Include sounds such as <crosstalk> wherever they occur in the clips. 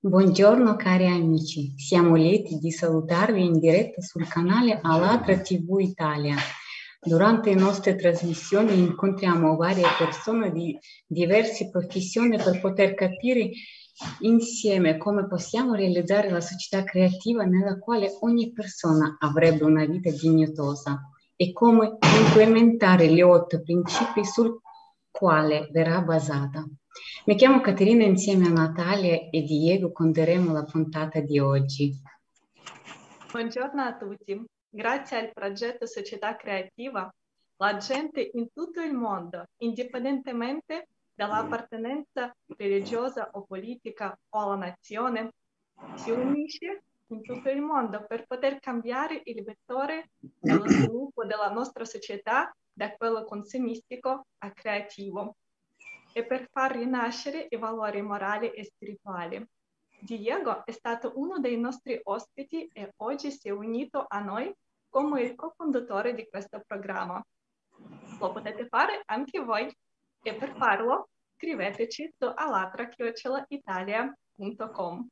Buongiorno cari amici, siamo lieti di salutarvi in diretta sul canale Alatra TV Italia. Durante le nostre trasmissioni incontriamo varie persone di diverse professioni per poter capire insieme come possiamo realizzare la società creativa nella quale ogni persona avrebbe una vita dignitosa e come implementare gli otto principi sul quale verrà basata. Mi chiamo Caterina insieme a Natalia e Diego conteremo la puntata di oggi. Buongiorno a tutti. Grazie al progetto Società Creativa, la gente in tutto il mondo, indipendentemente dall'appartenenza religiosa o politica o alla nazione, si unisce in tutto il mondo per poter cambiare il vettore dello sviluppo della nostra società da quello consumistico a creativo e per far rinascere i valori morali e spirituali. Diego è stato uno dei nostri ospiti e oggi si è unito a noi come il co-conduttore di questo programma. Lo potete fare anche voi e per farlo scriveteci su alatra.italia.com.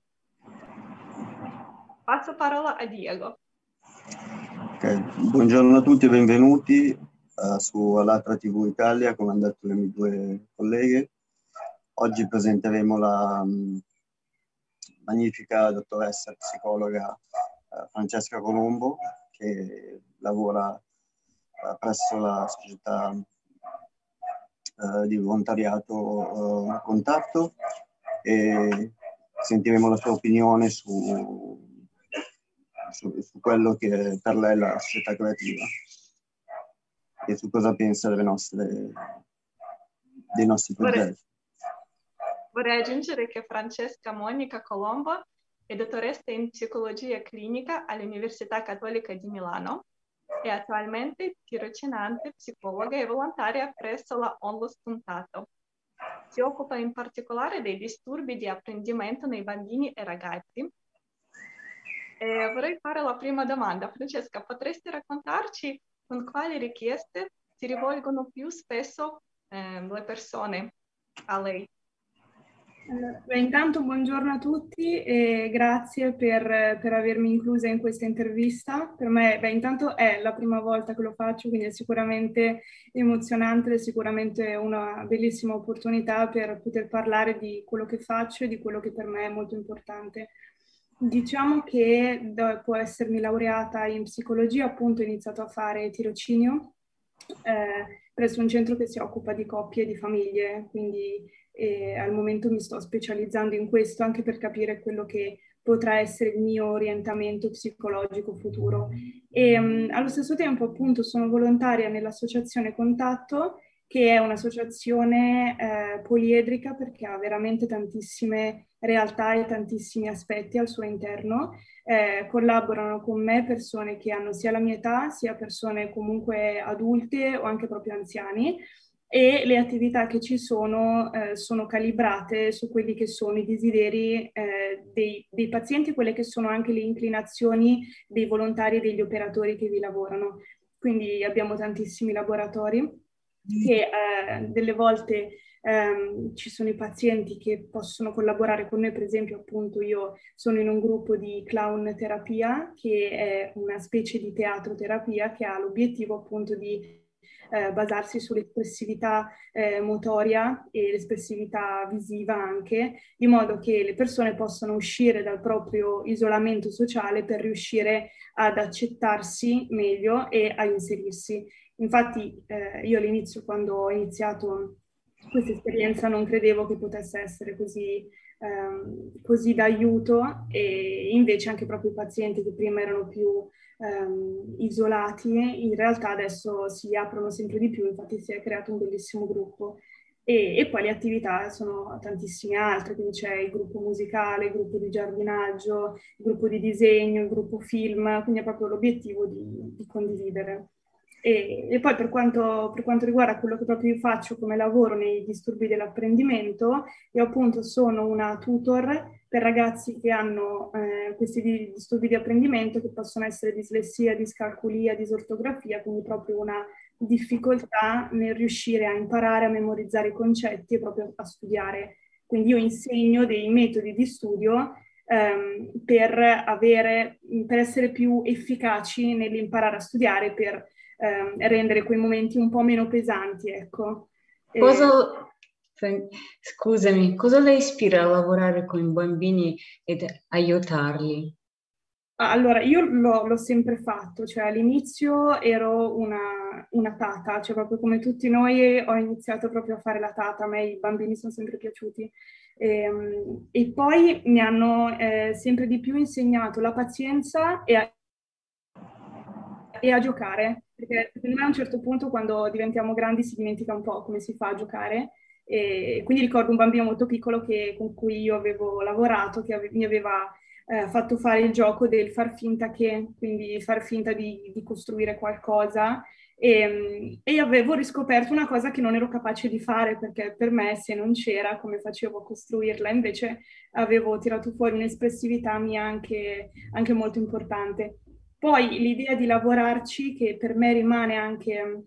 Passo parola a Diego. Okay. Buongiorno a tutti e benvenuti uh, su Alatra TV Italia, come hanno detto le mie due colleghe. Oggi presenteremo la um, magnifica dottoressa psicologa uh, Francesca Colombo, che lavora uh, presso la società di volontariato Contatto e sentiremo la sua opinione su, su, su quello che per lei è la società creativa e su cosa pensa delle nostre, dei nostri progetti. Vorrei aggiungere che Francesca Monica Colombo è dottoressa in psicologia clinica all'Università Cattolica di Milano e attualmente tirocinante, psicologa e volontaria presso la Onlus Puntato. Si occupa in particolare dei disturbi di apprendimento nei bambini e ragazzi. E vorrei fare la prima domanda. Francesca, potresti raccontarci con quali richieste si rivolgono più spesso eh, le persone a lei? Beh, intanto buongiorno a tutti e grazie per, per, avermi inclusa in questa intervista. Per me, beh, intanto è la prima volta che lo faccio, quindi è sicuramente emozionante, è sicuramente una bellissima opportunità per poter parlare di quello che faccio e di quello che per me è molto importante. Diciamo che dopo essermi laureata in psicologia, appunto, ho iniziato a fare tirocinio eh, presso un centro che si occupa di coppie e di famiglie, quindi eh, al momento mi sto specializzando in questo anche per capire quello che potrà essere il mio orientamento psicologico futuro. E um, allo stesso tempo, appunto, sono volontaria nell'associazione Contatto che è un'associazione eh, poliedrica perché ha veramente tantissime realtà e tantissimi aspetti al suo interno. Eh, collaborano con me persone che hanno sia la mia età, sia persone comunque adulte o anche proprio anziani e le attività che ci sono eh, sono calibrate su quelli che sono i desideri eh, dei, dei, pazienti, quelle che sono anche le inclinazioni dei volontari e degli operatori che vi lavorano. Quindi abbiamo tantissimi laboratori che eh, delle volte ehm, ci sono i pazienti che possono collaborare con noi, per esempio appunto io sono in un gruppo di clown terapia che è una specie di teatro terapia che ha l'obiettivo appunto di eh, basarsi sull'espressività eh, motoria e l'espressività visiva anche, di modo che le persone possano uscire dal proprio isolamento sociale per riuscire ad accettarsi meglio e a inserirsi. Infatti eh, io all'inizio quando ho iniziato questa esperienza non credevo che potesse essere così, ehm, così d'aiuto e invece anche proprio i pazienti che prima erano più ehm, isolati in realtà adesso si aprono sempre di più, infatti si è creato un bellissimo gruppo. E, e, poi le attività sono tantissime altre, quindi c'è il gruppo musicale, il gruppo di giardinaggio, il gruppo di disegno, il gruppo film, quindi è proprio l'obiettivo di, di condividere. E, e poi per quanto, per quanto, riguarda quello che proprio io faccio come lavoro nei disturbi dell'apprendimento, io appunto sono una tutor per ragazzi che hanno eh, questi disturbi di apprendimento che possono essere dislessia, discalculia, disortografia, quindi proprio una difficoltà nel riuscire a imparare a memorizzare i concetti e proprio a studiare. Quindi io insegno dei metodi di studio ehm, per, avere, per essere più efficaci nell'imparare a studiare, per ehm, rendere quei momenti un po' meno pesanti, ecco. Cosa, scusami, cosa le ispira a lavorare con i bambini ed aiutarli? Allora, io l'ho, l'ho, sempre fatto, cioè all'inizio ero una, una, tata, cioè proprio come tutti noi ho iniziato proprio a fare la tata, a me i bambini sono sempre piaciuti. E, ehm, e poi mi hanno eh, sempre di più insegnato la pazienza e a, e a giocare, perché secondo me a un certo punto quando diventiamo grandi si dimentica un po' come si fa a giocare. E quindi ricordo un bambino molto piccolo che, con cui io avevo lavorato, che ave, mi aveva eh, fatto fare il gioco del far finta che, quindi far finta di, di costruire qualcosa e, e, avevo riscoperto una cosa che non ero capace di fare perché per me se non c'era come facevo a costruirla, invece avevo tirato fuori un'espressività mia anche, anche molto importante. Poi l'idea di lavorarci, che per me rimane anche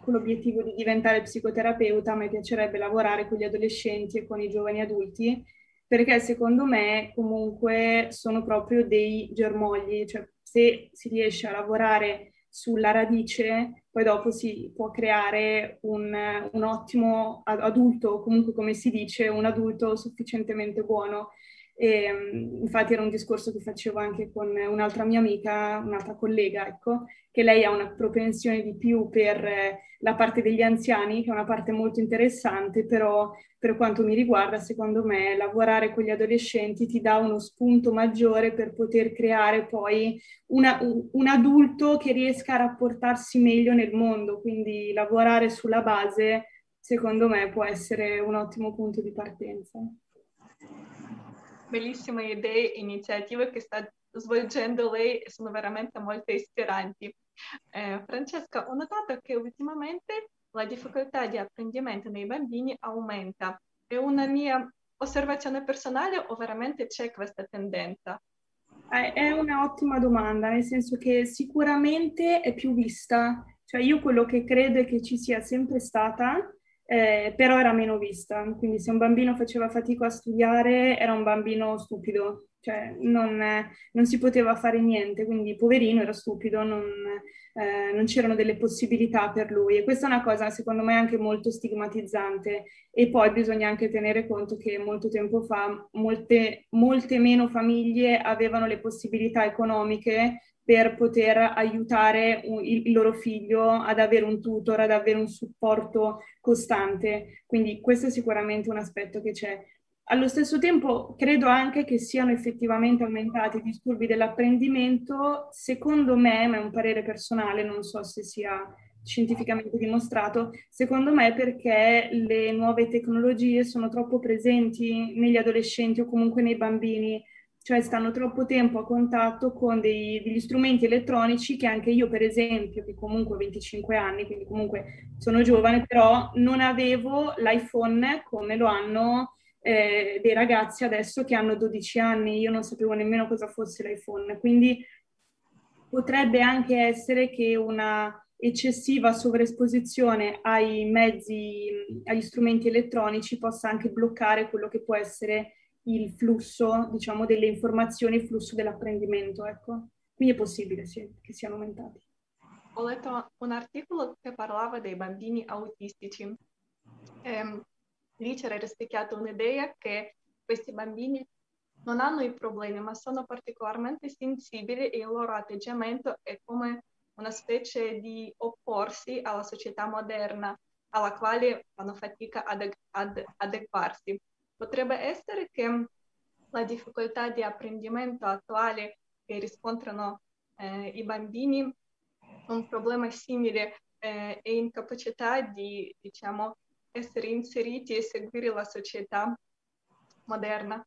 con l'obiettivo di diventare psicoterapeuta, me piacerebbe lavorare con gli adolescenti e con i giovani adulti perché secondo me comunque sono proprio dei germogli, cioè se si riesce a lavorare sulla radice, poi dopo si può creare un, un ottimo adulto, comunque come si dice, un adulto sufficientemente buono. E, infatti era un discorso che facevo anche con un'altra mia amica, un'altra collega, ecco, che lei ha una propensione di più per la parte degli anziani, che è una parte molto interessante, però per quanto mi riguarda, secondo me, lavorare con gli adolescenti ti dà uno spunto maggiore per poter creare poi una, un, un adulto che riesca a rapportarsi meglio nel mondo, quindi lavorare sulla base, secondo me, può essere un ottimo punto di partenza. Bellissime idee e iniziative che sta svolgendo lei sono veramente molto ispiranti. Eh, Francesca, ho notato che ultimamente la difficoltà di apprendimento nei bambini aumenta. È una mia osservazione personale o veramente c'è questa tendenza? È un'ottima domanda, nel senso che sicuramente è più vista. Cioè io quello che credo è che ci sia sempre stata, eh, però era meno vista. Quindi se un bambino faceva fatica a studiare era un bambino stupido, cioè non, non si poteva fare niente, quindi poverino era stupido, non, eh, non, c'erano delle possibilità per lui e questa è una cosa secondo me anche molto stigmatizzante e poi bisogna anche tenere conto che molto tempo fa molte, molte meno famiglie avevano le possibilità economiche per poter aiutare il, loro figlio ad avere un tutor, ad avere un supporto costante. Quindi questo è sicuramente un aspetto che c'è. Allo stesso tempo credo anche che siano effettivamente aumentati i disturbi dell'apprendimento, secondo me, ma è un parere personale, non so se sia scientificamente dimostrato, secondo me perché le nuove tecnologie sono troppo presenti negli adolescenti o comunque nei bambini, cioè stanno troppo tempo a contatto con dei, degli strumenti elettronici che anche io, per esempio, che comunque ho 25 anni, quindi comunque sono giovane, però non avevo l'iPhone come lo hanno eh, dei ragazzi adesso che hanno 12 anni, io non sapevo nemmeno cosa fosse l'iPhone, quindi potrebbe anche essere che una eccessiva sovraesposizione ai mezzi, agli strumenti elettronici possa anche bloccare quello che può essere il flusso, diciamo, delle informazioni, il flusso dell'apprendimento, ecco. Quindi è possibile, sì, che siano aumentati. Ho letto un articolo che parlava dei bambini autistici. Eh, lì c'era rispecchiata un'idea che questi bambini non hanno i problemi, ma sono particolarmente sensibili e il loro atteggiamento è come una specie di opporsi alla società moderna, alla quale fanno fatica ad, ad adeguarsi. Potrebbe essere che la difficoltà di apprendimento attuale che riscontrano eh, i bambini un problema simile eh, è incapacità di, diciamo, essere inseriti e seguire la società moderna?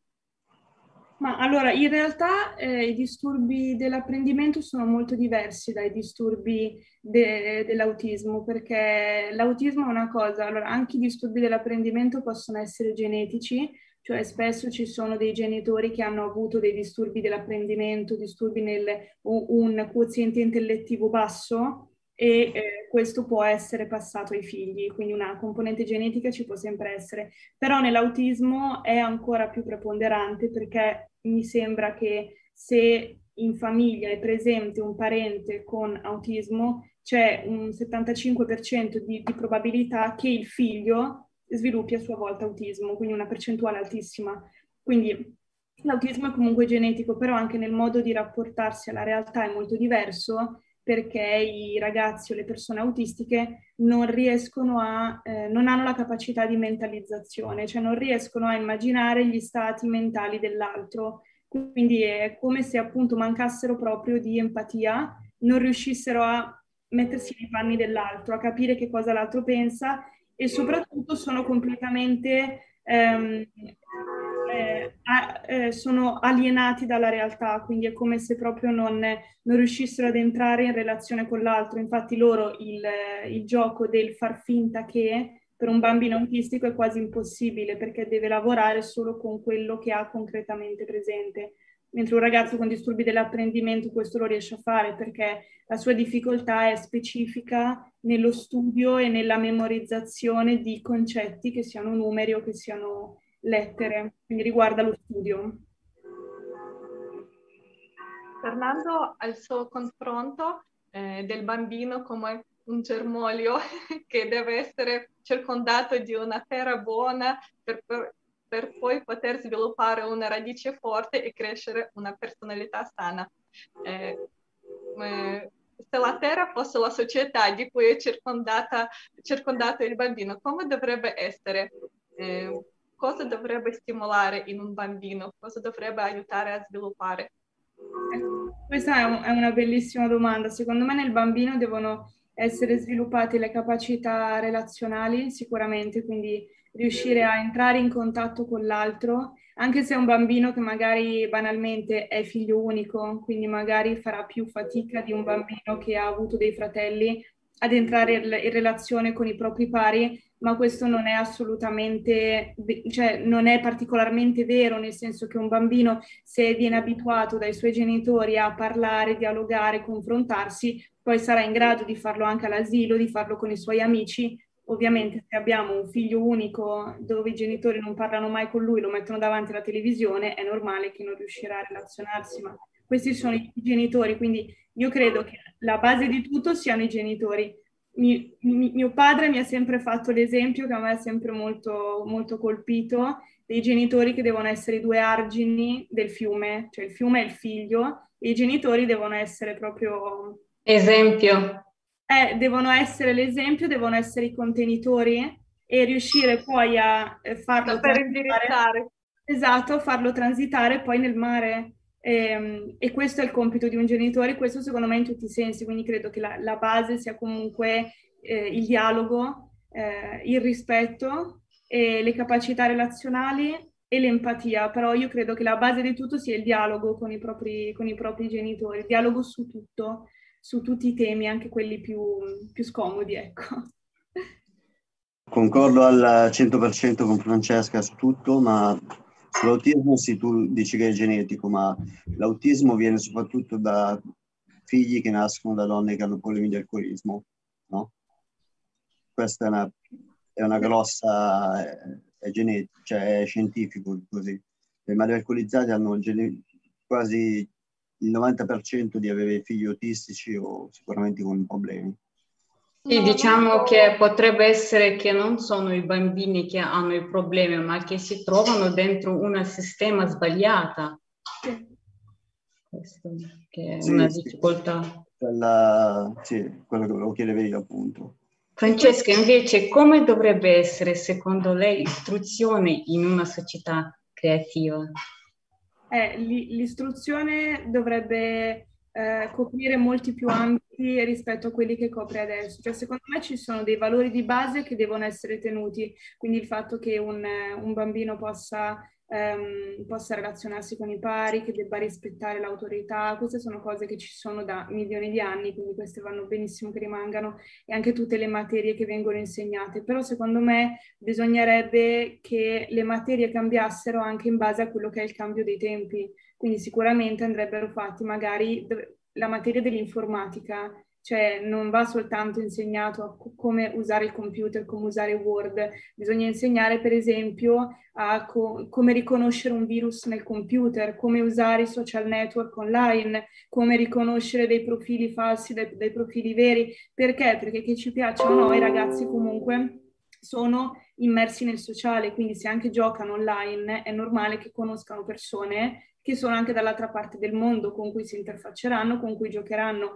Ma allora, in realtà eh, i disturbi dell'apprendimento sono molto diversi dai disturbi de- dell'autismo, perché l'autismo è una cosa, allora anche i disturbi dell'apprendimento possono essere genetici, cioè spesso ci sono dei genitori che hanno avuto dei disturbi dell'apprendimento, disturbi nel un quoziente intellettivo basso, e eh, questo può essere passato ai figli, quindi una componente genetica ci può sempre essere. Però nell'autismo è ancora più preponderante perché mi sembra che se in famiglia è presente un parente con autismo, c'è un 75% di, di probabilità che il figlio sviluppi a sua volta autismo, quindi una percentuale altissima. Quindi l'autismo è comunque genetico, però anche nel modo di rapportarsi alla realtà è molto diverso perché i ragazzi o le persone autistiche non riescono a, eh, non hanno la capacità di mentalizzazione, cioè non riescono a immaginare gli stati mentali dell'altro. Quindi è come se appunto mancassero proprio di empatia, non riuscissero a mettersi nei panni dell'altro, a capire che cosa l'altro pensa e soprattutto sono completamente ehm, eh, eh, sono alienati dalla realtà, quindi è come se proprio non, non riuscissero ad entrare in relazione con l'altro. Infatti loro il, il gioco del far finta che per un bambino autistico è quasi impossibile perché deve lavorare solo con quello che ha concretamente presente. Mentre un ragazzo con disturbi dell'apprendimento questo lo riesce a fare perché la sua difficoltà è specifica nello studio e nella memorizzazione di concetti che siano numeri o che siano lettere, quindi riguarda lo studio. Tornando al suo confronto eh, del bambino come un germoglio <laughs> che deve essere circondato di una terra buona per, per, per, poi poter sviluppare una radice forte e crescere una personalità sana. Eh, eh, se la terra fosse la società di cui è circondato il bambino, come dovrebbe essere? Eh, cosa dovrebbe stimolare in un bambino, cosa dovrebbe aiutare a sviluppare? Questa è, un, è una bellissima domanda. Secondo me nel bambino devono essere sviluppate le capacità relazionali sicuramente, quindi riuscire a entrare in contatto con l'altro, anche se è un bambino che magari banalmente è figlio unico, quindi magari farà più fatica di un bambino che ha avuto dei fratelli ad entrare in relazione con i propri pari, ma questo non è assolutamente, cioè non è particolarmente vero, nel senso che un bambino se viene abituato dai suoi genitori a parlare, dialogare, confrontarsi, poi sarà in grado di farlo anche all'asilo, di farlo con i suoi amici. Ovviamente se abbiamo un figlio unico dove i genitori non parlano mai con lui, lo mettono davanti alla televisione, è normale che non riuscirà a relazionarsi, ma questi sono i genitori, quindi io credo che la base di tutto siano i genitori. Mi, mi, mio padre mi ha sempre fatto l'esempio che a me è sempre molto, molto colpito dei genitori che devono essere i due argini del fiume, cioè il fiume è il figlio e i genitori devono essere proprio... Esempio. Eh, devono essere l'esempio, devono essere i contenitori e riuscire poi a eh, farlo per indirizzare. Esatto, farlo transitare poi nel mare. E, ehm, e, questo è il compito di un genitore, questo secondo me in tutti i sensi, quindi credo che la, la base sia comunque eh, il dialogo, eh, il rispetto, le capacità relazionali e l'empatia, però io credo che la base di tutto sia il dialogo con i propri, con i propri genitori, il dialogo su tutto, su tutti i temi, anche quelli più, più scomodi, ecco. Concordo al 100% con Francesca su tutto, ma Sull'autismo sì, tu dici che è genetico, ma l'autismo viene soprattutto da figli che nascono da donne che hanno problemi di alcolismo, no? Questa è una, è una grossa, è, è genetico, cioè è scientifico così. Le madri alcolizzate hanno gene, quasi il 90% di avere figli autistici o sicuramente con problemi. Sì, diciamo che potrebbe essere che non sono i bambini che hanno i problemi, ma che si trovano dentro un sistema sbagliato. Questo che è sì, una difficoltà. Quella, sì, quello che volevo chiedere io appunto. Francesca, invece, come dovrebbe essere secondo lei istruzione in una società creativa? Eh, l'istruzione dovrebbe eh, coprire molti più ambiti rispetto a quelli che copre adesso. Cioè, secondo me ci sono dei valori di base che devono essere tenuti, quindi il fatto che un, un bambino possa, um, possa, relazionarsi con i pari, che debba rispettare l'autorità, queste sono cose che ci sono da milioni di anni, quindi queste vanno benissimo che rimangano, e anche tutte le materie che vengono insegnate. Però secondo me bisognerebbe che le materie cambiassero anche in base a quello che è il cambio dei tempi. Quindi sicuramente andrebbero fatti magari la materia dell'informatica cioè non va soltanto insegnato a come usare il computer, come usare Word, bisogna insegnare per esempio a co- come riconoscere un virus nel computer, come usare i social network online, come riconoscere dei profili falsi dai, dai profili veri. Perché? Perché che ci piacciono o no, i ragazzi comunque sono immersi nel sociale, quindi se anche giocano online è normale che conoscano persone che sono anche dall'altra parte del mondo, con cui si interfacceranno, con cui giocheranno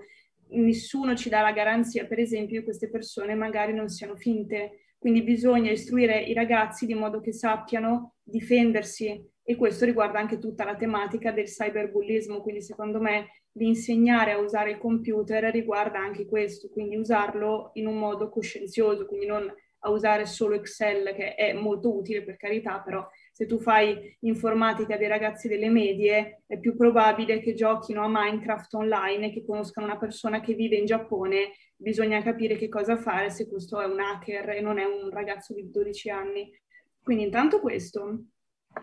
nessuno ci dà la garanzia, per esempio, che queste persone magari non siano finte. Quindi bisogna istruire i ragazzi di modo che sappiano difendersi e questo riguarda anche tutta la tematica del cyberbullismo, quindi secondo me l'insegnare a usare il computer riguarda anche questo, quindi usarlo in un modo coscienzioso, quindi non a usare solo Excel che è molto utile per carità, però se tu fai informatica dei ragazzi delle medie, è più probabile che giochino a Minecraft online e che conoscano una persona che vive in Giappone. Bisogna capire che cosa fare se questo è un hacker e non è un ragazzo di 12 anni. Quindi intanto questo.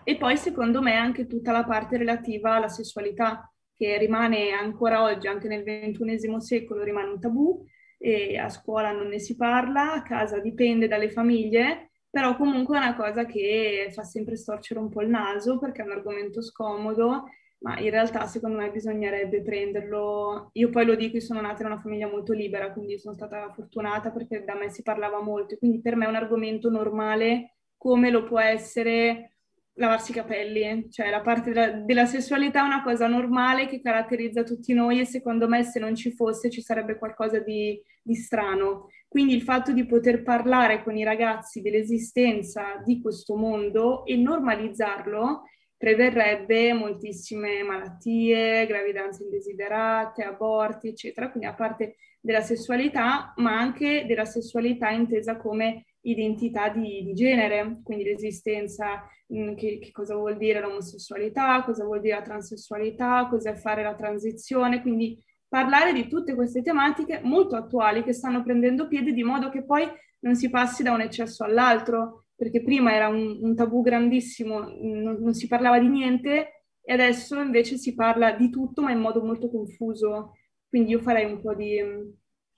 E poi secondo me anche tutta la parte relativa alla sessualità, che rimane ancora oggi, anche nel XXI secolo, rimane un tabù e a scuola non ne si parla, a casa dipende dalle famiglie però comunque è una cosa che fa sempre storcere un po' il naso perché è un argomento scomodo, ma in realtà secondo me bisognerebbe prenderlo. Io poi lo dico, io sono nata in una famiglia molto libera, quindi sono stata fortunata perché da me si parlava molto, quindi per me è un argomento normale come lo può essere lavarsi i capelli, cioè la parte della, della, sessualità è una cosa normale che caratterizza tutti noi e secondo me se non ci fosse ci sarebbe qualcosa di, di strano. Quindi il fatto di poter parlare con i ragazzi dell'esistenza di questo mondo e normalizzarlo preverrebbe moltissime malattie, gravidanze indesiderate, aborti, eccetera. Quindi a parte della sessualità, ma anche della sessualità intesa come identità di, di genere, quindi l'esistenza, mh, mm, che, che, cosa vuol dire l'omosessualità, cosa vuol dire la transessualità, cos'è fare la transizione, quindi parlare di tutte queste tematiche molto attuali che stanno prendendo piede di modo che poi non si passi da un eccesso all'altro, perché prima era un, un tabù grandissimo, non, non, si parlava di niente e adesso invece si parla di tutto ma in modo molto confuso. Quindi io farei un po' di,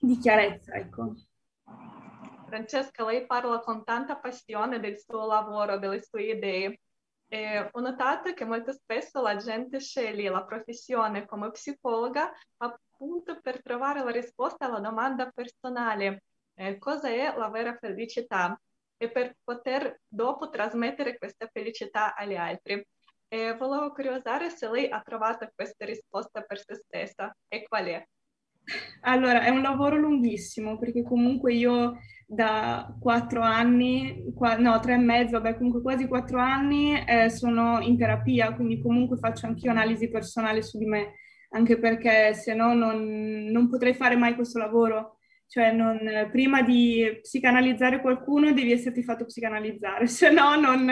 di chiarezza, ecco. Francesca, lei parla con tanta passione del suo lavoro, delle sue idee. Eh, ho notato che molto spesso la gente sceglie la professione come psicologa appunto per trovare la risposta alla domanda personale eh, cosa è la vera felicità e per poter dopo trasmettere questa felicità agli altri. E volevo curiosare se lei ha trovato questa risposta per se stessa e qual è. Allora, è un lavoro lunghissimo perché comunque io da quattro anni, qua, no, tre e mezzo, vabbè, comunque quasi quattro anni eh, sono in terapia, quindi comunque faccio anch'io analisi personale su di me, anche perché se no non, non potrei fare mai questo lavoro. Cioè, non, prima di psicanalizzare qualcuno devi esserti fatto psicanalizzare, <laughs> se no non,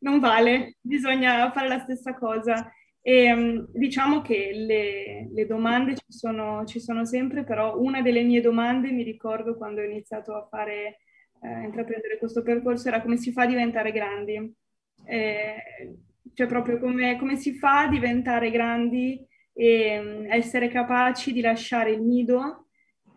non vale, bisogna fare la stessa cosa. E ehm, diciamo che le, le domande ci sono, ci sono, sempre, però una delle mie domande, mi ricordo quando ho iniziato a fare, eh, intraprendere questo percorso, era come si fa a diventare grandi. Eh, cioè proprio come, come, si fa a diventare grandi e um, essere capaci di lasciare il nido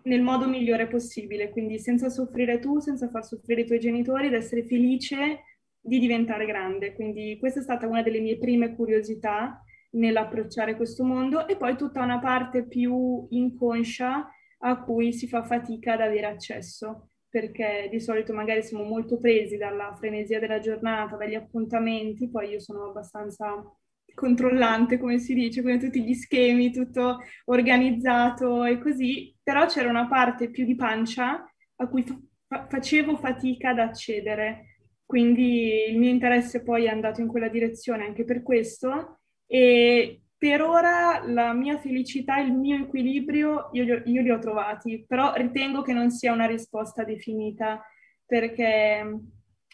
nel modo migliore possibile, quindi senza soffrire tu, senza far soffrire i tuoi genitori ed essere felice di diventare grande. Quindi questa è stata una delle mie prime curiosità nell'approcciare questo mondo e poi tutta una parte più inconscia a cui si fa fatica ad avere accesso, perché di solito magari siamo molto presi dalla frenesia della giornata, dagli appuntamenti, poi io sono abbastanza controllante, come si dice, con tutti gli schemi, tutto organizzato e così, però c'era una parte più di pancia a cui fa- facevo fatica ad accedere. Quindi il mio interesse poi è andato in quella direzione anche per questo e per ora la mia felicità, il mio equilibrio, io li, ho, io li ho trovati, però ritengo che non sia una risposta definita perché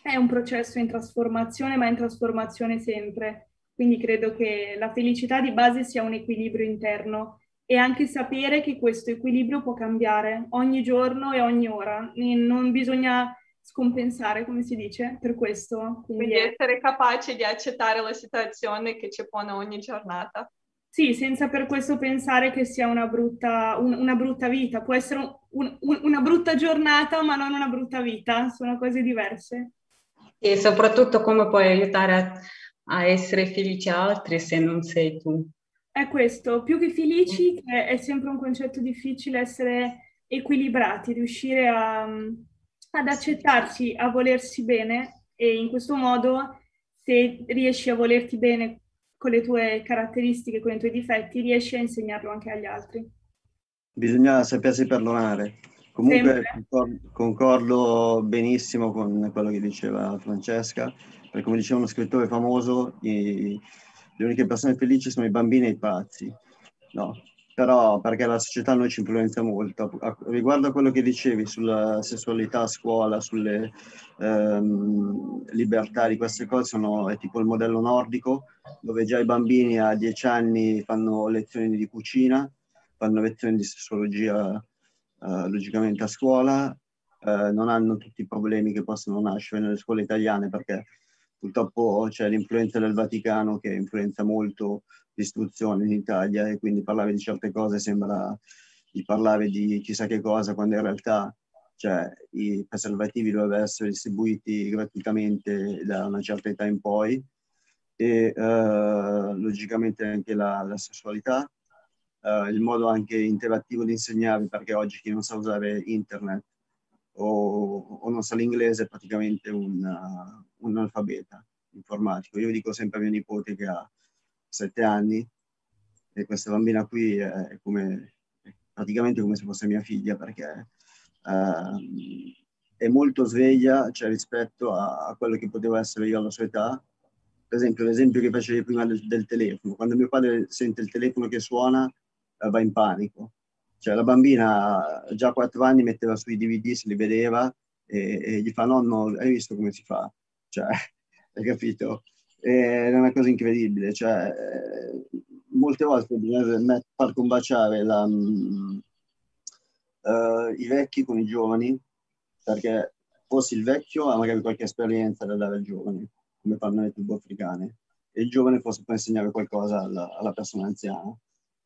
è un processo in trasformazione, ma in trasformazione sempre. Quindi credo che la felicità di base sia un equilibrio interno e anche sapere che questo equilibrio può cambiare ogni giorno e ogni ora. Non bisogna scompensare, come si dice, per questo. Quindi, quindi essere capaci di accettare la situazione che ci pone ogni giornata. Sì, senza per questo pensare che sia una brutta, un, una brutta vita. Può essere un, un, una brutta giornata, ma non una brutta vita. Sono cose diverse. E soprattutto come puoi aiutare a, a essere felici altri se non sei tu. È questo, più che felici, mm. che è sempre un concetto difficile essere equilibrati, riuscire a, ad accettarsi, a volersi bene e in questo modo se riesci a volerti bene con le tue caratteristiche, con i tuoi difetti, riesci a insegnarlo anche agli altri. Bisogna sapersi perdonare. Comunque concordo, concordo benissimo con quello che diceva Francesca, perché come diceva uno scrittore famoso, i, le uniche persone felici sono i bambini e i pazzi. No, però perché la società noi ci influenza molto. Riguardo a quello che dicevi sulla sessualità a scuola, sulle ehm, libertà di queste cose, sono, è tipo il modello nordico, dove già i bambini a 10 anni fanno lezioni di cucina, fanno lezioni di sessologia eh, logicamente a scuola, eh, non hanno tutti i problemi che possono nascere nelle scuole italiane perché purtroppo c'è l'influenza del Vaticano che influenza molto l'istruzione in Italia e quindi parlare di certe cose sembra di parlare di chissà che cosa quando in realtà cioè, i preservativi dovrebbero essere distribuiti gratuitamente da una certa età in poi e uh, logicamente anche la, la sessualità, uh, il modo anche interattivo di insegnare perché oggi chi non sa usare internet o, o non sa l'inglese è praticamente un, uh, un analfabeta informatico. Io dico sempre a mio nipote che ha sette anni e questa bambina qui è come, praticamente come se fosse mia figlia perché uh, è molto sveglia cioè, rispetto a, a, quello che potevo essere io alla sua età. Per esempio, l'esempio che facevi prima del, del telefono. Quando mio padre sente il telefono che suona, uh, va in panico. Cioè, la bambina già a quattro anni metteva sui DVD, se li vedeva e, e gli fa nonno, hai visto come si fa? Cioè, <laughs> hai capito? è una cosa incredibile, cioè, molte volte bisogna far combaciare la, uh, i vecchi con i giovani, perché forse il vecchio ha magari qualche esperienza da dare ai giovani, come fanno le tribù africane, e il giovane forse può insegnare qualcosa alla, alla persona anziana.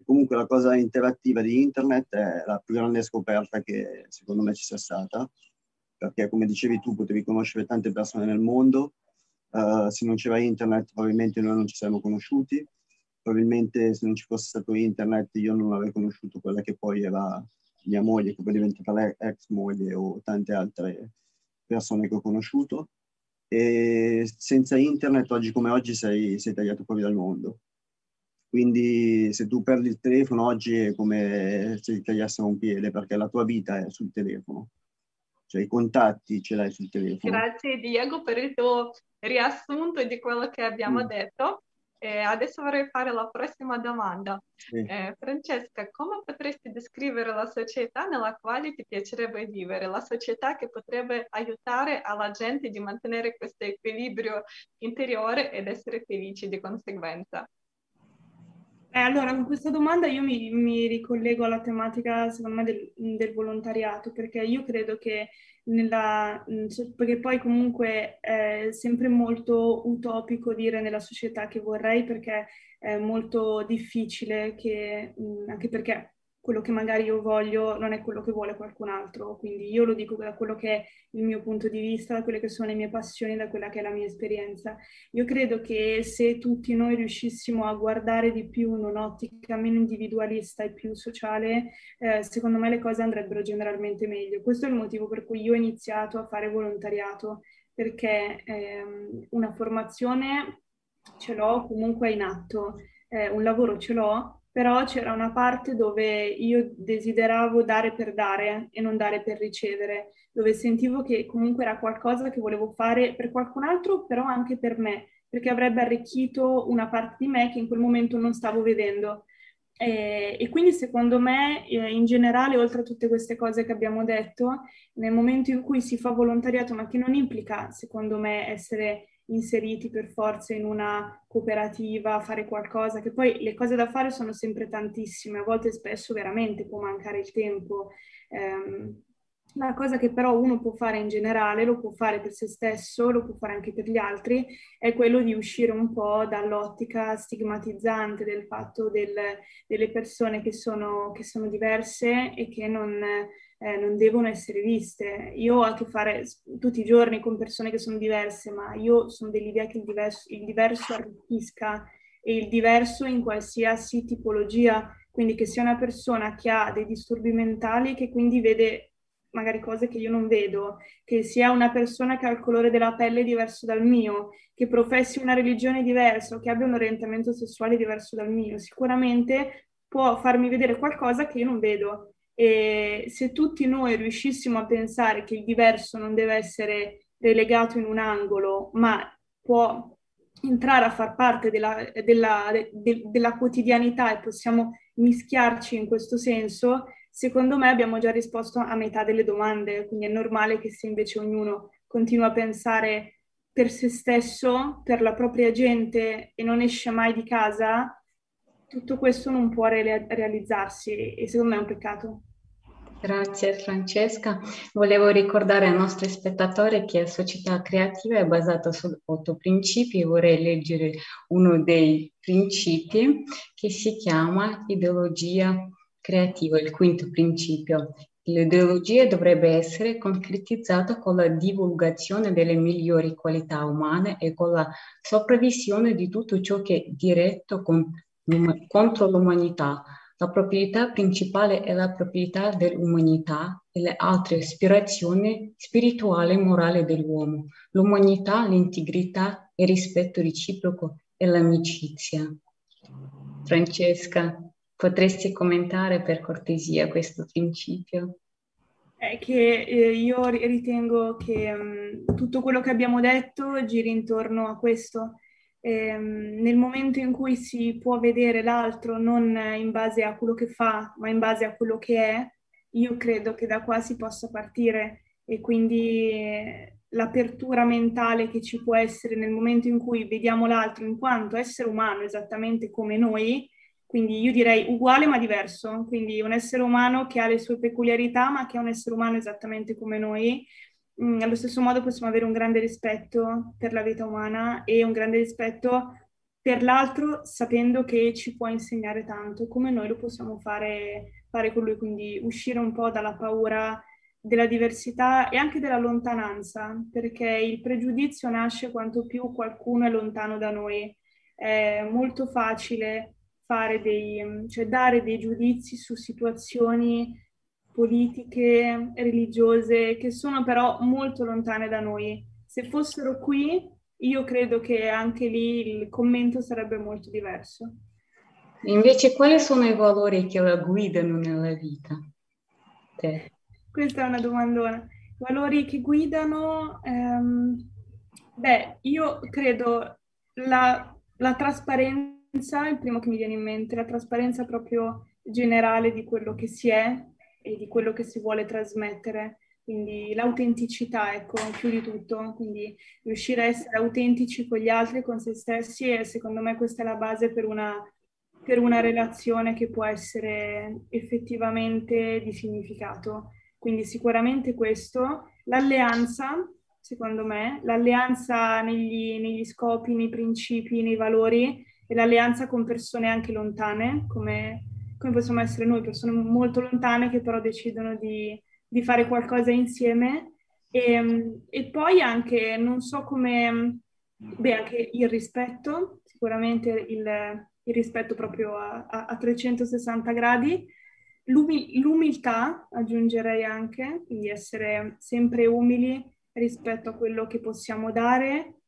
Comunque la cosa interattiva di internet è la più grande scoperta che secondo me ci sia stata, perché come dicevi tu potevi conoscere tante persone nel mondo, Uh, se non c'era internet probabilmente noi non ci saremmo conosciuti, probabilmente se non ci fosse stato internet io non avrei conosciuto quella che poi era mia moglie, che poi è diventata l'ex moglie o tante altre persone che ho conosciuto. E senza internet, oggi come oggi, sei, sei tagliato fuori dal mondo. Quindi se tu perdi il telefono oggi è come se ti tagliassero un piede, perché la tua vita è sul telefono cioè i contatti ce l'hai sul telefono. Grazie Diego per il tuo riassunto di quello che abbiamo mm. detto. E adesso vorrei fare la prossima domanda. Sì. Eh, Francesca, come potresti descrivere la società nella quale ti piacerebbe vivere? La società che potrebbe aiutare alla gente di mantenere questo equilibrio interiore ed essere felici di conseguenza? Eh, allora, con questa domanda io mi, mi, ricollego alla tematica, secondo me, del, del, volontariato, perché io credo che nella, perché poi comunque è sempre molto utopico dire nella società che vorrei, perché è molto difficile che, anche perché quello che magari io voglio non è quello che vuole qualcun altro, quindi io lo dico da quello che è il mio punto di vista, da quelle che sono le mie passioni, da quella che è la mia esperienza. Io credo che se tutti noi riuscissimo a guardare di più in un'ottica meno individualista e più sociale, eh, secondo me le cose andrebbero generalmente meglio. Questo è il motivo per cui io ho iniziato a fare volontariato, perché ehm, una formazione ce l'ho comunque in atto, eh, un lavoro ce l'ho, però c'era una parte dove io desideravo dare per dare e non dare per ricevere, dove sentivo che comunque era qualcosa che volevo fare per qualcun altro, però anche per me, perché avrebbe arricchito una parte di me che in quel momento non stavo vedendo. E, e quindi secondo me, eh, in generale, oltre a tutte queste cose che abbiamo detto, nel momento in cui si fa volontariato, ma che non implica, secondo me, essere inseriti per forza in una cooperativa, fare qualcosa, che poi le cose da fare sono sempre tantissime, a volte spesso veramente può mancare il tempo. Um, la cosa che però uno può fare in generale, lo può fare per se stesso, lo può fare anche per gli altri, è quello di uscire un po' dall'ottica stigmatizzante del fatto del, delle persone che sono, che sono, diverse e che non, eh, non, devono essere viste. Io ho a che fare tutti i giorni con persone che sono diverse, ma io sono dell'idea che il diverso, il diverso arricchisca e il diverso in qualsiasi tipologia, quindi che sia una persona che ha dei disturbi mentali, che quindi vede magari cose che io non vedo, che sia una persona che ha il colore della pelle diverso dal mio, che professi una religione diversa o che abbia un orientamento sessuale diverso dal mio, sicuramente può farmi vedere qualcosa che io non vedo. E se tutti noi riuscissimo a pensare che il diverso non deve essere relegato in un angolo, ma può entrare a far parte della, della, de, della quotidianità e possiamo mischiarci in questo senso, Secondo me abbiamo già risposto a metà delle domande, quindi è normale che se invece ognuno continua a pensare per se stesso, per la propria gente e non esce mai di casa, tutto questo non può re- realizzarsi e secondo me è un peccato. Grazie Francesca. Volevo ricordare ai nostri spettatori che la società creativa è basata su otto principi e vorrei leggere uno dei principi che si chiama ideologia creativo, il quinto principio. L'ideologia dovrebbe essere concretizzata con la divulgazione delle migliori qualità umane e con la sopravvisione di tutto ciò che è diretto con, contro l'umanità. La proprietà principale è la proprietà dell'umanità e le altre aspirazioni spirituali e morali dell'uomo. L'umanità, l'integrità, il rispetto reciproco e l'amicizia. Francesca. Potresti commentare per cortesia questo principio? È che eh, io ritengo che um, tutto quello che abbiamo detto giri intorno a questo. Eh, nel momento in cui si può vedere l'altro non in base a quello che fa, ma in base a quello che è, io credo che da qua si possa partire e quindi eh, l'apertura mentale che ci può essere nel momento in cui vediamo l'altro in quanto essere umano esattamente come noi, quindi io direi uguale ma diverso, quindi un essere umano che ha le sue peculiarità ma che è un essere umano esattamente come noi. Mm, allo stesso modo possiamo avere un grande rispetto per la vita umana e un grande rispetto per l'altro sapendo che ci può insegnare tanto, come noi lo possiamo fare, fare con lui, quindi uscire un po' dalla paura della diversità e anche della lontananza, perché il pregiudizio nasce quanto più qualcuno è lontano da noi. È molto facile dei, cioè dare dei giudizi su situazioni politiche, religiose, che sono però molto lontane da noi. Se fossero qui, io credo che anche lì il commento sarebbe molto diverso. Invece, quali sono i valori che la guidano nella vita? Te. Questa è una domandona. I valori che guidano, ehm, beh, io credo la, la trasparenza il primo che mi viene in mente, la trasparenza proprio generale di quello che si è e di quello che si vuole trasmettere. Quindi l'autenticità, ecco, più di tutto. Quindi riuscire a essere autentici con gli altri, con se stessi e secondo me questa è la base per una, per una relazione che può essere effettivamente di significato. Quindi sicuramente questo. L'alleanza, secondo me, l'alleanza negli, negli scopi, nei principi, nei valori, e l'alleanza con persone anche lontane, come, come, possiamo essere noi, persone molto lontane che però decidono di, di fare qualcosa insieme. E, e, poi anche, non so come, beh, anche il rispetto, sicuramente il, il rispetto proprio a, a, a 360 gradi, L'umil- l'umiltà aggiungerei anche, quindi essere sempre umili rispetto a quello che possiamo dare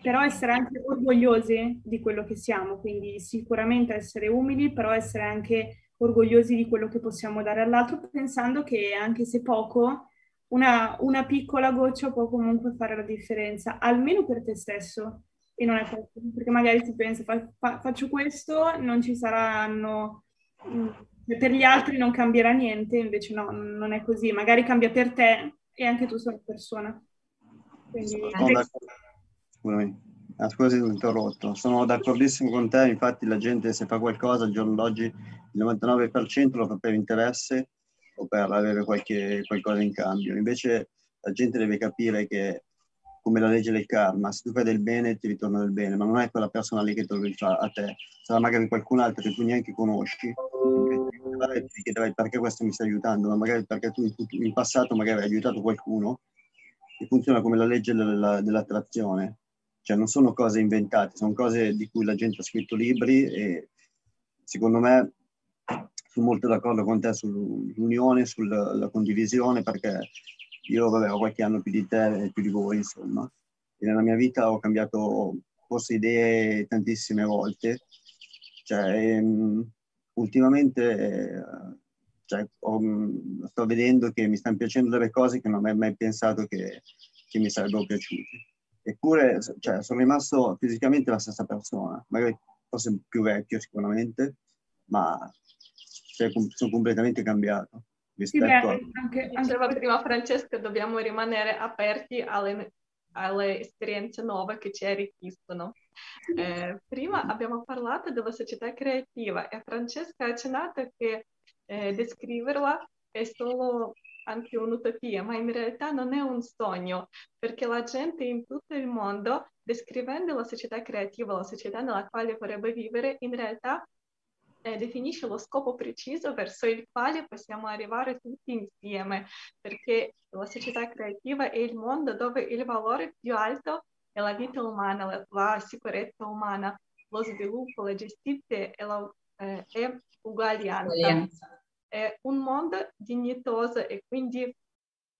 però essere anche orgogliosi di quello che siamo, quindi sicuramente essere umili, però essere anche orgogliosi di quello che possiamo dare all'altro, pensando che anche se poco, una, una piccola goccia può comunque fare la differenza, almeno per te stesso. E non è questo, perché magari si pensa, fa, fa, faccio questo, non ci saranno, mm, per gli altri non cambierà niente, invece no, non è così, magari cambia per te e anche tu sei una persona. Quindi, Scusami. Ah, scusa ho interrotto. Sono d'accordissimo con te, infatti la gente se fa qualcosa al giorno d'oggi il 99% lo fa per interesse o per avere qualche, qualcosa in cambio. Invece la gente deve capire che come la legge del karma, se tu fai del bene ti ritorna del bene, ma non è quella persona lì che te lo rifà a te, sarà magari qualcun altro che tu neanche conosci, e ti chiederai perché questo mi sta aiutando, ma magari perché tu in, in passato magari hai aiutato qualcuno e funziona come la legge della, dell'attrazione, cioè non sono cose inventate, sono cose di cui la gente ha scritto libri e secondo me sono molto d'accordo con te sull'unione, sulla condivisione, perché io vabbè, ho qualche anno più di te e più di voi, insomma, e nella mia vita ho cambiato forse idee tantissime volte, cioè, ehm, ultimamente cioè, ho, sto vedendo che mi stanno piacendo delle cose che non avrei mai pensato che, che mi sarebbero piaciute. Eppure cioè, sono rimasto fisicamente la stessa persona, magari forse più vecchio sicuramente, ma cioè, sono completamente cambiato. Rispetto sì, beh, a... anche, Diceva prima Francesca, dobbiamo rimanere aperti alle, alle esperienze nuove che ci arricchiscono. Eh, prima abbiamo parlato della società creativa e Francesca ha accennato che eh, descriverla è solo anche un'utopia, ma in realtà non è un sogno, perché la gente in tutto il mondo, descrivendo la società creativa, la società nella quale vorrebbe vivere, in realtà eh, definisce lo scopo preciso verso il quale possiamo arrivare tutti insieme, perché la società creativa è il mondo dove il valore più alto è la vita umana, la, la sicurezza umana, lo sviluppo, la giustizia e la eh. È un mondo dignitoso e quindi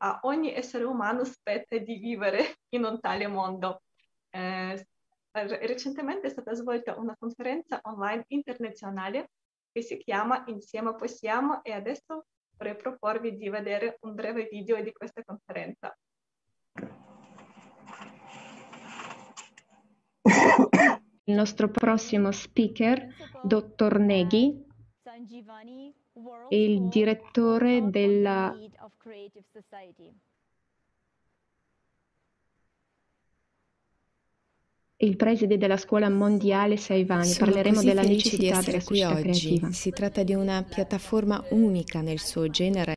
a ogni essere umano spetta di vivere in un tale mondo. Eh, recentemente è stata svolta una conferenza online internazionale che si chiama Insieme possiamo e adesso vorrei proporvi di vedere un breve video di questa conferenza. Il nostro prossimo speaker, dottor Neghi, è il direttore della il preside della scuola mondiale Saivani. Sono Parleremo della necessità di della qui oggi. Creativa. Si tratta di una piattaforma unica nel suo genere,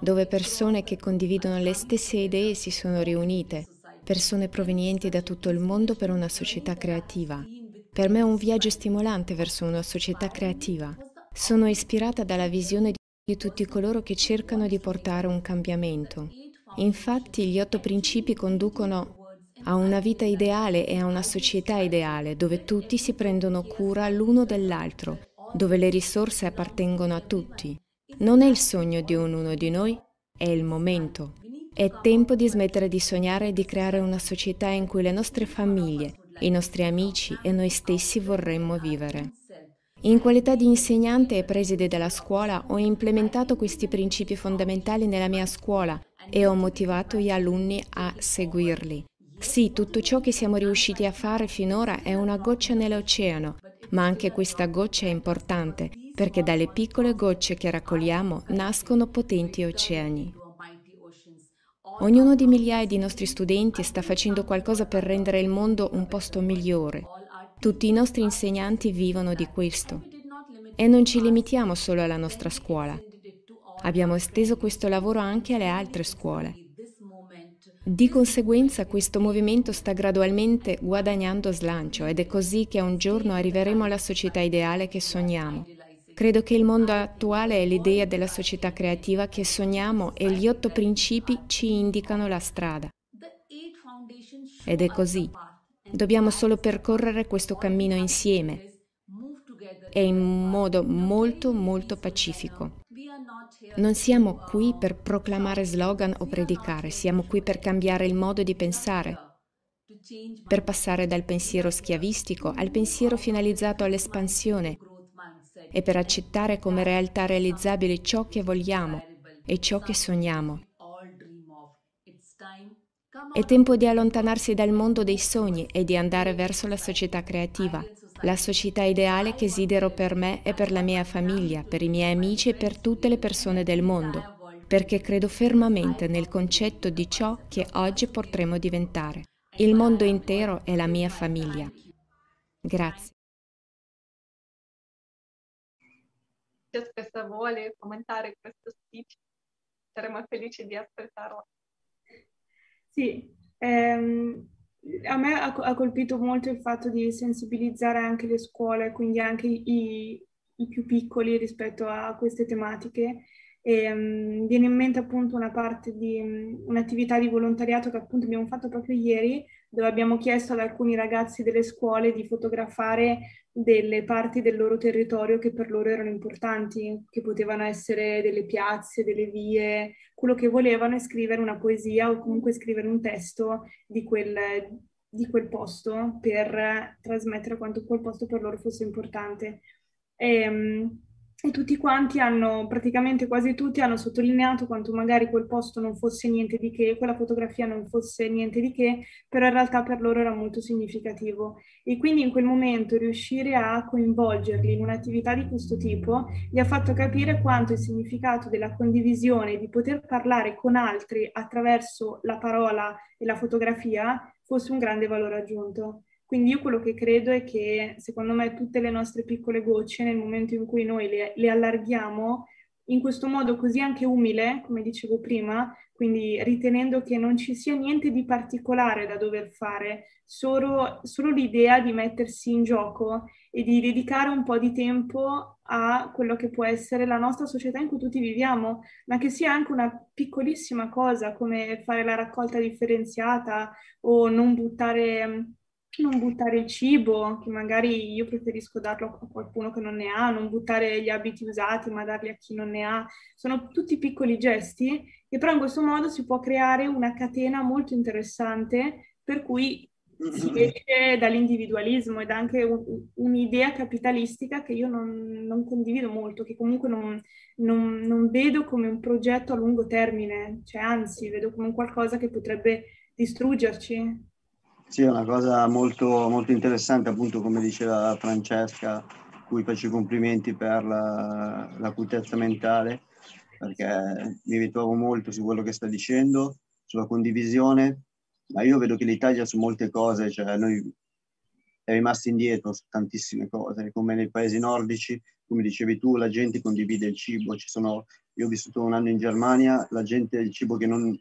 dove persone che condividono le stesse idee si sono riunite, persone provenienti da tutto il mondo per una società creativa. Per me è un viaggio stimolante verso una società creativa. Sono ispirata dalla visione di tutti coloro che cercano di portare un cambiamento. Infatti gli otto principi conducono a una vita ideale e a una società ideale dove tutti si prendono cura l'uno dell'altro, dove le risorse appartengono a tutti. Non è il sogno di ognuno di noi, è il momento. È tempo di smettere di sognare e di creare una società in cui le nostre famiglie, i nostri amici e noi stessi vorremmo vivere. In qualità di insegnante e preside della scuola ho implementato questi principi fondamentali nella mia scuola e ho motivato gli alunni a seguirli. Sì, tutto ciò che siamo riusciti a fare finora è una goccia nell'oceano, ma anche questa goccia è importante perché dalle piccole gocce che raccogliamo nascono potenti oceani. Ognuno di migliaia di nostri studenti sta facendo qualcosa per rendere il mondo un posto migliore. Tutti i nostri insegnanti vivono di questo. E non ci limitiamo solo alla nostra scuola. Abbiamo esteso questo lavoro anche alle altre scuole. Di conseguenza questo movimento sta gradualmente guadagnando slancio ed è così che un giorno arriveremo alla società ideale che sogniamo. Credo che il mondo attuale è l'idea della società creativa che sogniamo e gli otto principi ci indicano la strada. Ed è così. Dobbiamo solo percorrere questo cammino insieme e in modo molto molto pacifico. Non siamo qui per proclamare slogan o predicare, siamo qui per cambiare il modo di pensare, per passare dal pensiero schiavistico al pensiero finalizzato all'espansione e per accettare come realtà realizzabile ciò che vogliamo e ciò che sogniamo. È tempo di allontanarsi dal mondo dei sogni e di andare verso la società creativa la società ideale che desidero per me e per la mia famiglia, per i miei amici e per tutte le persone del mondo, perché credo fermamente nel concetto di ciò che oggi potremo diventare. Il mondo intero è la mia famiglia. Grazie. Francesca vuole commentare questo speech. saremo felici di ascoltarla. Sì, ehm, a me ha, ha, colpito molto il fatto di sensibilizzare anche le scuole, quindi anche i, i più piccoli rispetto a queste tematiche. E, um, viene in mente appunto una parte di um, un'attività di volontariato che appunto abbiamo fatto proprio ieri, dove abbiamo chiesto ad alcuni ragazzi delle scuole di fotografare delle parti del loro territorio che per loro erano importanti, che potevano essere delle piazze, delle vie, quello che volevano è scrivere una poesia o comunque scrivere un testo di quel, di quel posto per trasmettere quanto quel posto per loro fosse importante. E, um, e tutti quanti hanno, praticamente quasi tutti, hanno sottolineato quanto magari quel posto non fosse niente di che, quella fotografia non fosse niente di che, però in realtà per loro era molto significativo. E quindi in quel momento riuscire a coinvolgerli in un'attività di questo tipo gli ha fatto capire quanto il significato della condivisione, di poter parlare con altri attraverso la parola e la fotografia, fosse un grande valore aggiunto. Quindi io quello che credo è che secondo me tutte le nostre piccole gocce nel momento in cui noi le, le allarghiamo in questo modo così anche umile, come dicevo prima, quindi ritenendo che non ci sia niente di particolare da dover fare, solo, solo, l'idea di mettersi in gioco e di dedicare un po' di tempo a quello che può essere la nostra società in cui tutti viviamo, ma che sia anche una piccolissima cosa come fare la raccolta differenziata o non buttare non buttare il cibo, che magari io preferisco darlo a qualcuno che non ne ha, non buttare gli abiti usati, ma darli a chi non ne ha. Sono tutti piccoli gesti e però in questo modo si può creare una catena molto interessante per cui si <clears throat> esce dall'individualismo ed anche un, un'idea capitalistica che io non, non condivido molto, che comunque non, non, non, vedo come un progetto a lungo termine, cioè anzi vedo come un qualcosa che potrebbe distruggerci. Sì, è una cosa molto, molto interessante, appunto come diceva Francesca, cui faccio i complimenti per la, l'acutezza mentale, perché mi ritrovo molto su quello che sta dicendo, sulla condivisione, ma io vedo che l'Italia su molte cose, cioè noi è rimasta indietro su tantissime cose, come nei paesi nordici, come dicevi tu, la gente condivide il cibo, ci sono, io ho vissuto un anno in Germania, la gente il cibo che non,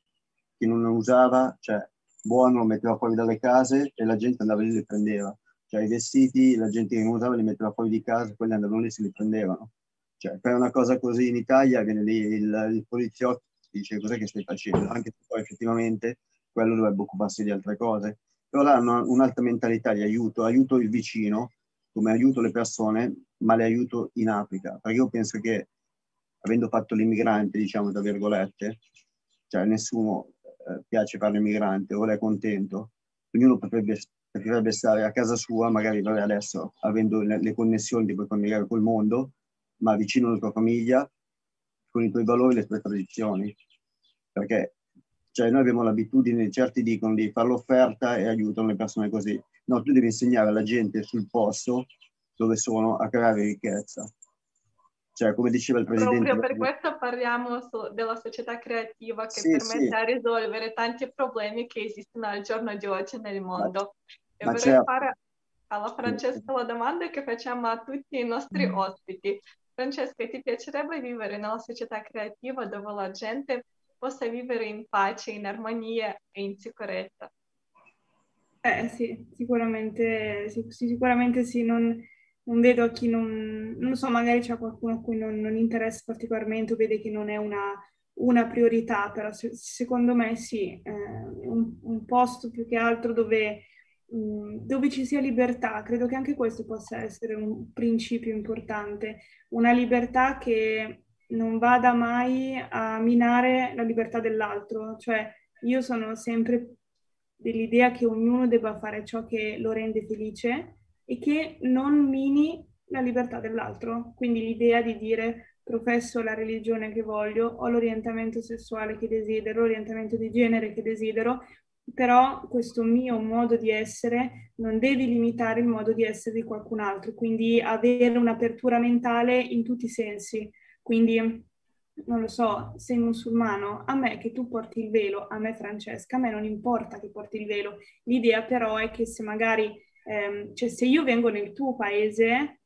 che non usava, cioè buono lo metteva fuori dalle case e la gente andava lì e li prendeva. Cioè i vestiti, la gente che non usava li metteva fuori di casa e quelli andavano lì e se li prendevano. Cioè per una cosa così in Italia viene lì il, il poliziotto dice cos'è che stai facendo, anche se poi effettivamente quello dovrebbe occuparsi di altre cose. Però là hanno un'altra mentalità di aiuto, aiuto il vicino, come aiuto le persone, ma le aiuto in Africa. Perché io penso che, avendo fatto l'immigrante, diciamo, tra virgolette, cioè nessuno eh, piace fare l'immigrante o è contento, ognuno potrebbe, preferirebbe stare a casa sua, magari adesso avendo le, le connessioni ti puoi collegare col mondo, ma vicino alla tua famiglia, con i tuoi valori e le tue tradizioni. Perché cioè, noi abbiamo l'abitudine, certi dicono di fare l'offerta e aiutano le persone così. No, tu devi insegnare alla gente sul posto dove sono a creare ricchezza. Cioè, come diceva il presidente... Proprio per questo parliamo su, della società creativa che sì, permette sì. di risolvere tanti problemi che esistono al giorno di oggi nel mondo. Ma, e vorrei certo. fare alla Francesca la domanda che facciamo a tutti i nostri mm. ospiti. Francesca, ti piacerebbe vivere nella società creativa dove la gente possa vivere in pace, in armonia e in sicurezza? Eh sì, sicuramente sì, sicuramente sì. Non non vedo a chi non, non so, magari c'è qualcuno a cui non, non interessa particolarmente o vede che non è una, una priorità, però se, secondo me sì, eh, un, un, posto più che altro dove, mm, dove, ci sia libertà, credo che anche questo possa essere un principio importante, una libertà che non vada mai a minare la libertà dell'altro, cioè io sono sempre dell'idea che ognuno debba fare ciò che lo rende felice e che non mini la libertà dell'altro. Quindi l'idea di dire professo la religione che voglio, ho l'orientamento sessuale che desidero, l'orientamento di genere che desidero, però questo mio modo di essere non deve limitare il modo di essere di qualcun altro, quindi avere un'apertura mentale in tutti i sensi. Quindi, non lo so, sei musulmano, a me che tu porti il velo, a me Francesca, a me non importa che porti il velo. L'idea però è che se magari ehm, cioè se io vengo nel tuo paese,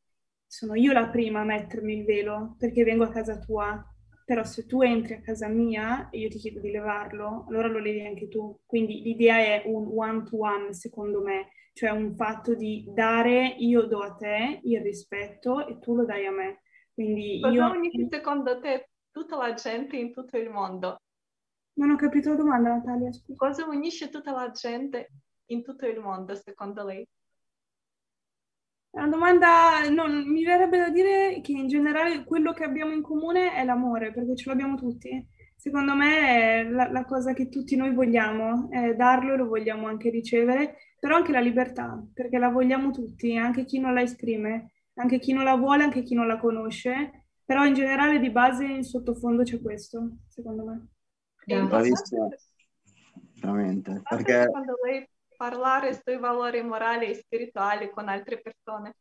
sono io la prima a mettermi il velo perché vengo a casa tua, però se tu entri a casa mia e io ti chiedo di levarlo, allora lo levi anche tu. Quindi l'idea è un one-to-one, secondo me, cioè un fatto di dare, io do a te il rispetto e tu lo dai a me. Quindi Cosa io... unisce secondo te tutta la gente in tutto il mondo? Non ho capito la domanda, Natalia, scusa. Cosa unisce tutta la gente in tutto il mondo, secondo lei? È una domanda, non, mi verrebbe da dire che in generale quello che abbiamo in comune è l'amore, perché ce l'abbiamo tutti. Secondo me è la, la cosa che tutti noi vogliamo, è darlo e lo vogliamo anche ricevere, però anche la libertà, perché la vogliamo tutti, anche chi non la esprime, anche chi non la vuole, anche chi non la conosce, però in generale di base in sottofondo c'è questo, secondo me. Bravissima, veramente, perché... Parlare sui valori morali e spirituali con altre persone.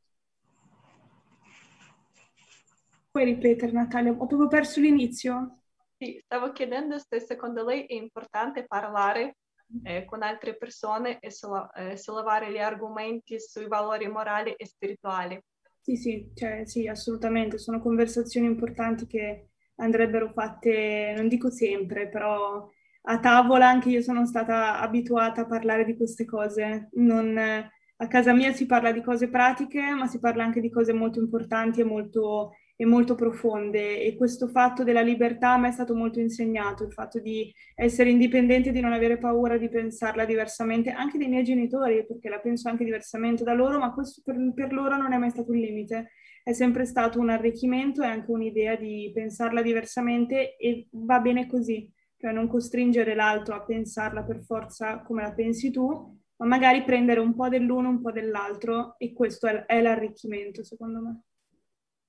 Puoi ripetere Natalia? Ho proprio perso l'inizio. Sì, stavo chiedendo se secondo lei è importante parlare eh, con altre persone e solla- eh, sollevare gli argomenti sui valori morali e spirituali. Sì, sì, cioè, sì, assolutamente. Sono conversazioni importanti che andrebbero fatte, non dico sempre, però a tavola anche io sono stata abituata a parlare di queste cose. Non, a casa mia si parla di cose pratiche, ma si parla anche di cose molto importanti e molto, e molto profonde. E questo fatto della libertà a me è stato molto insegnato, il fatto di essere indipendente, di non avere paura di pensarla diversamente, anche dei miei genitori, perché la penso anche diversamente da loro, ma questo per, per loro non è mai stato un limite. È sempre stato un arricchimento e anche un'idea di pensarla diversamente e va bene così cioè non costringere l'altro a pensarla per forza come la pensi tu, ma magari prendere un po' dell'uno, un po' dell'altro e questo è, è l'arricchimento secondo me.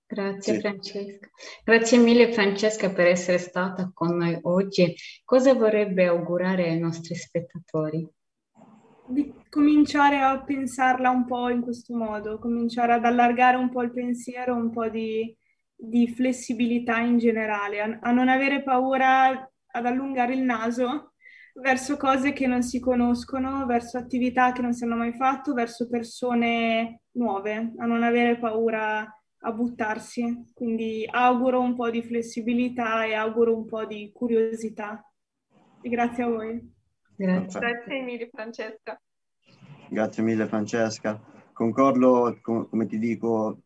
Grazie sì. Francesca. Grazie mille Francesca per essere stata con noi oggi. Cosa vorrebbe augurare ai nostri spettatori? Di cominciare a pensarla un po' in questo modo, cominciare ad allargare un po' il pensiero, un po' di, di flessibilità in generale, a, a non avere paura ad allungare il naso verso cose che non si conoscono, verso attività che non si hanno mai fatto, verso persone nuove, a non avere paura a buttarsi. Quindi auguro un po' di flessibilità e auguro un po' di curiosità. E grazie a voi. Grazie, grazie mille Francesca. Grazie mille Francesca. Concordo, come ti dico,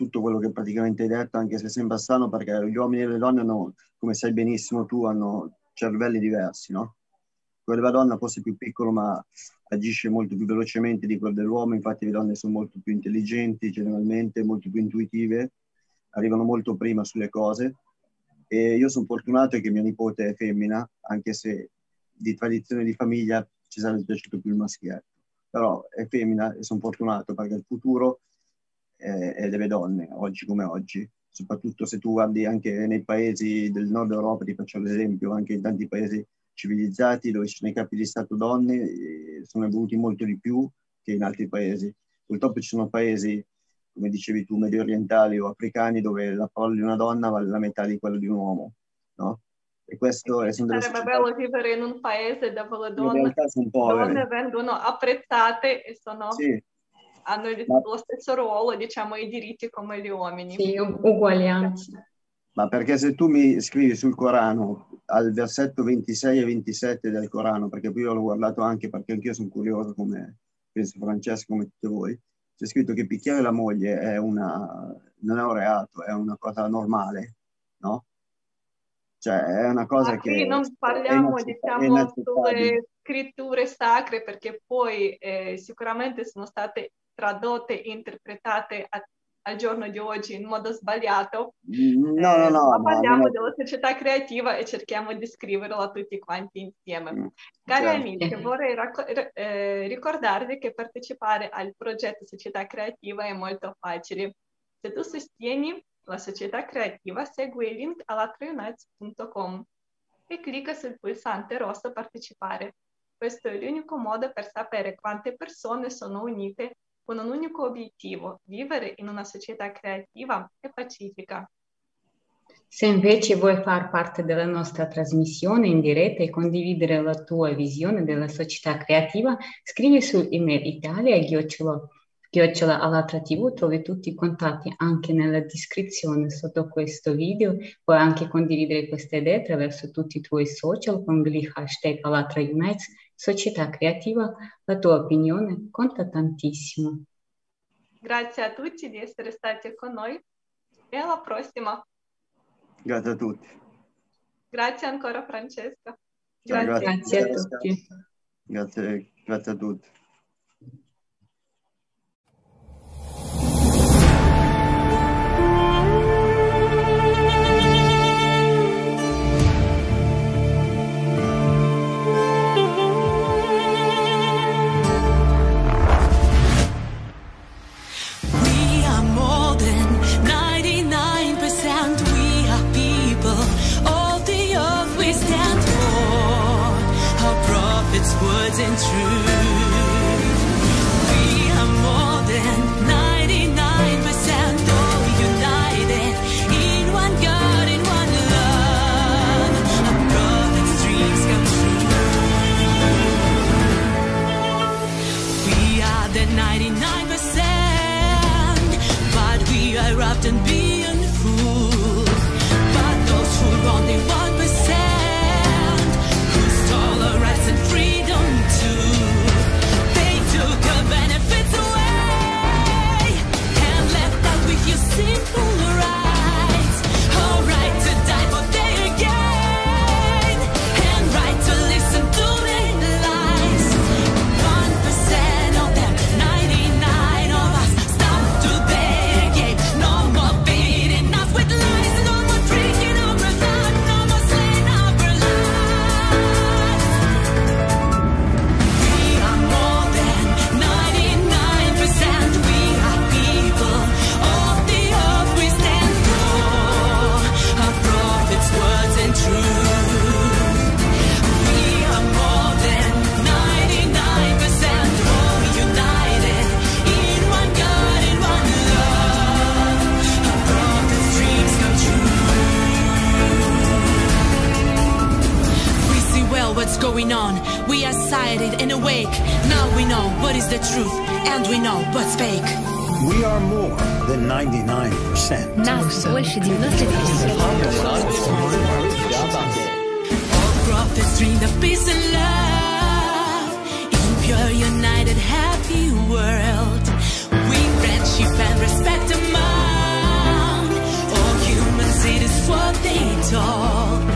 tutto quello che praticamente hai detto, anche se sembra strano perché gli uomini e le donne hanno, come sai benissimo tu, hanno cervelli diversi, no? Quello della donna forse è più piccolo ma agisce molto più velocemente di quello dell'uomo, infatti le donne sono molto più intelligenti generalmente, molto più intuitive, arrivano molto prima sulle cose. E io sono fortunato che mia nipote è femmina, anche se di tradizione di famiglia ci sarebbe piaciuto più il maschietto, però è femmina e sono fortunato perché il futuro e, e delle donne, oggi come oggi. Soprattutto se tu guardi anche nei paesi del nord Europa, ti faccio l'esempio, anche in tanti paesi civilizzati dove ci sono i capi di Stato donne, sono evoluti molto di più che in altri paesi. Purtroppo ci sono paesi, come dicevi tu, medio orientali o africani, dove la parola di una donna vale la metà di quella di un uomo, no? E questo è sempre Sarebbe bello vivere in un paese dove le donne, donne vengono apprezzate e sono sì hanno il, Ma... lo stesso ruolo, diciamo, i diritti come gli uomini. Sì, uguaglianza. Ma perché se tu mi scrivi sul Corano, al versetto 26 e 27 del Corano, perché poi io l'ho guardato anche perché anch'io sono curioso come penso Francesco, come tutti voi, c'è scritto che picchiare la moglie è una, non è un reato, è una cosa normale, no? Cioè è una cosa ah, che... Sì, non parliamo diciamo sulle scritture sacre perché poi eh, sicuramente sono state tradotte e interpretate a, al giorno di oggi in modo sbagliato. No, no, no. Ma parliamo no, della società creativa e cerchiamo di scriverla tutti quanti insieme. Mm, Cari certo. amici, vorrei racco- eh, ricordarvi che partecipare al progetto Società Creativa è molto facile. Se tu sostieni la società creativa, segui il link allatraunites.com e clicca sul pulsante rosso partecipare. Questo è l'unico modo per sapere quante persone sono unite con un unico obiettivo, vivere in una società creativa e pacifica. Se invece vuoi far parte della nostra trasmissione in diretta e condividere la tua visione della società creativa, scrivi su email italia chiocciola all'altra tv trovi tutti i contatti anche nella descrizione sotto questo video puoi anche condividere queste idee attraverso tutti i tuoi social con gli hashtag all'altra unites Società Creativa, la tua opinione conta tantissimo. Grazie a tutti di essere stati con noi e alla prossima. Grazie a tutti. Grazie ancora Francesca. Grazie, grazie, grazie a tutti. Grazie, grazie a tutti. 去。going on. We are sighted and awake. Now we know what is the truth, and we know what's fake. We are more than 99%. Нас больше 99%. All prophets dream of peace and love. In pure, united, happy world. We friendship and respect among all humans. It is what they taught.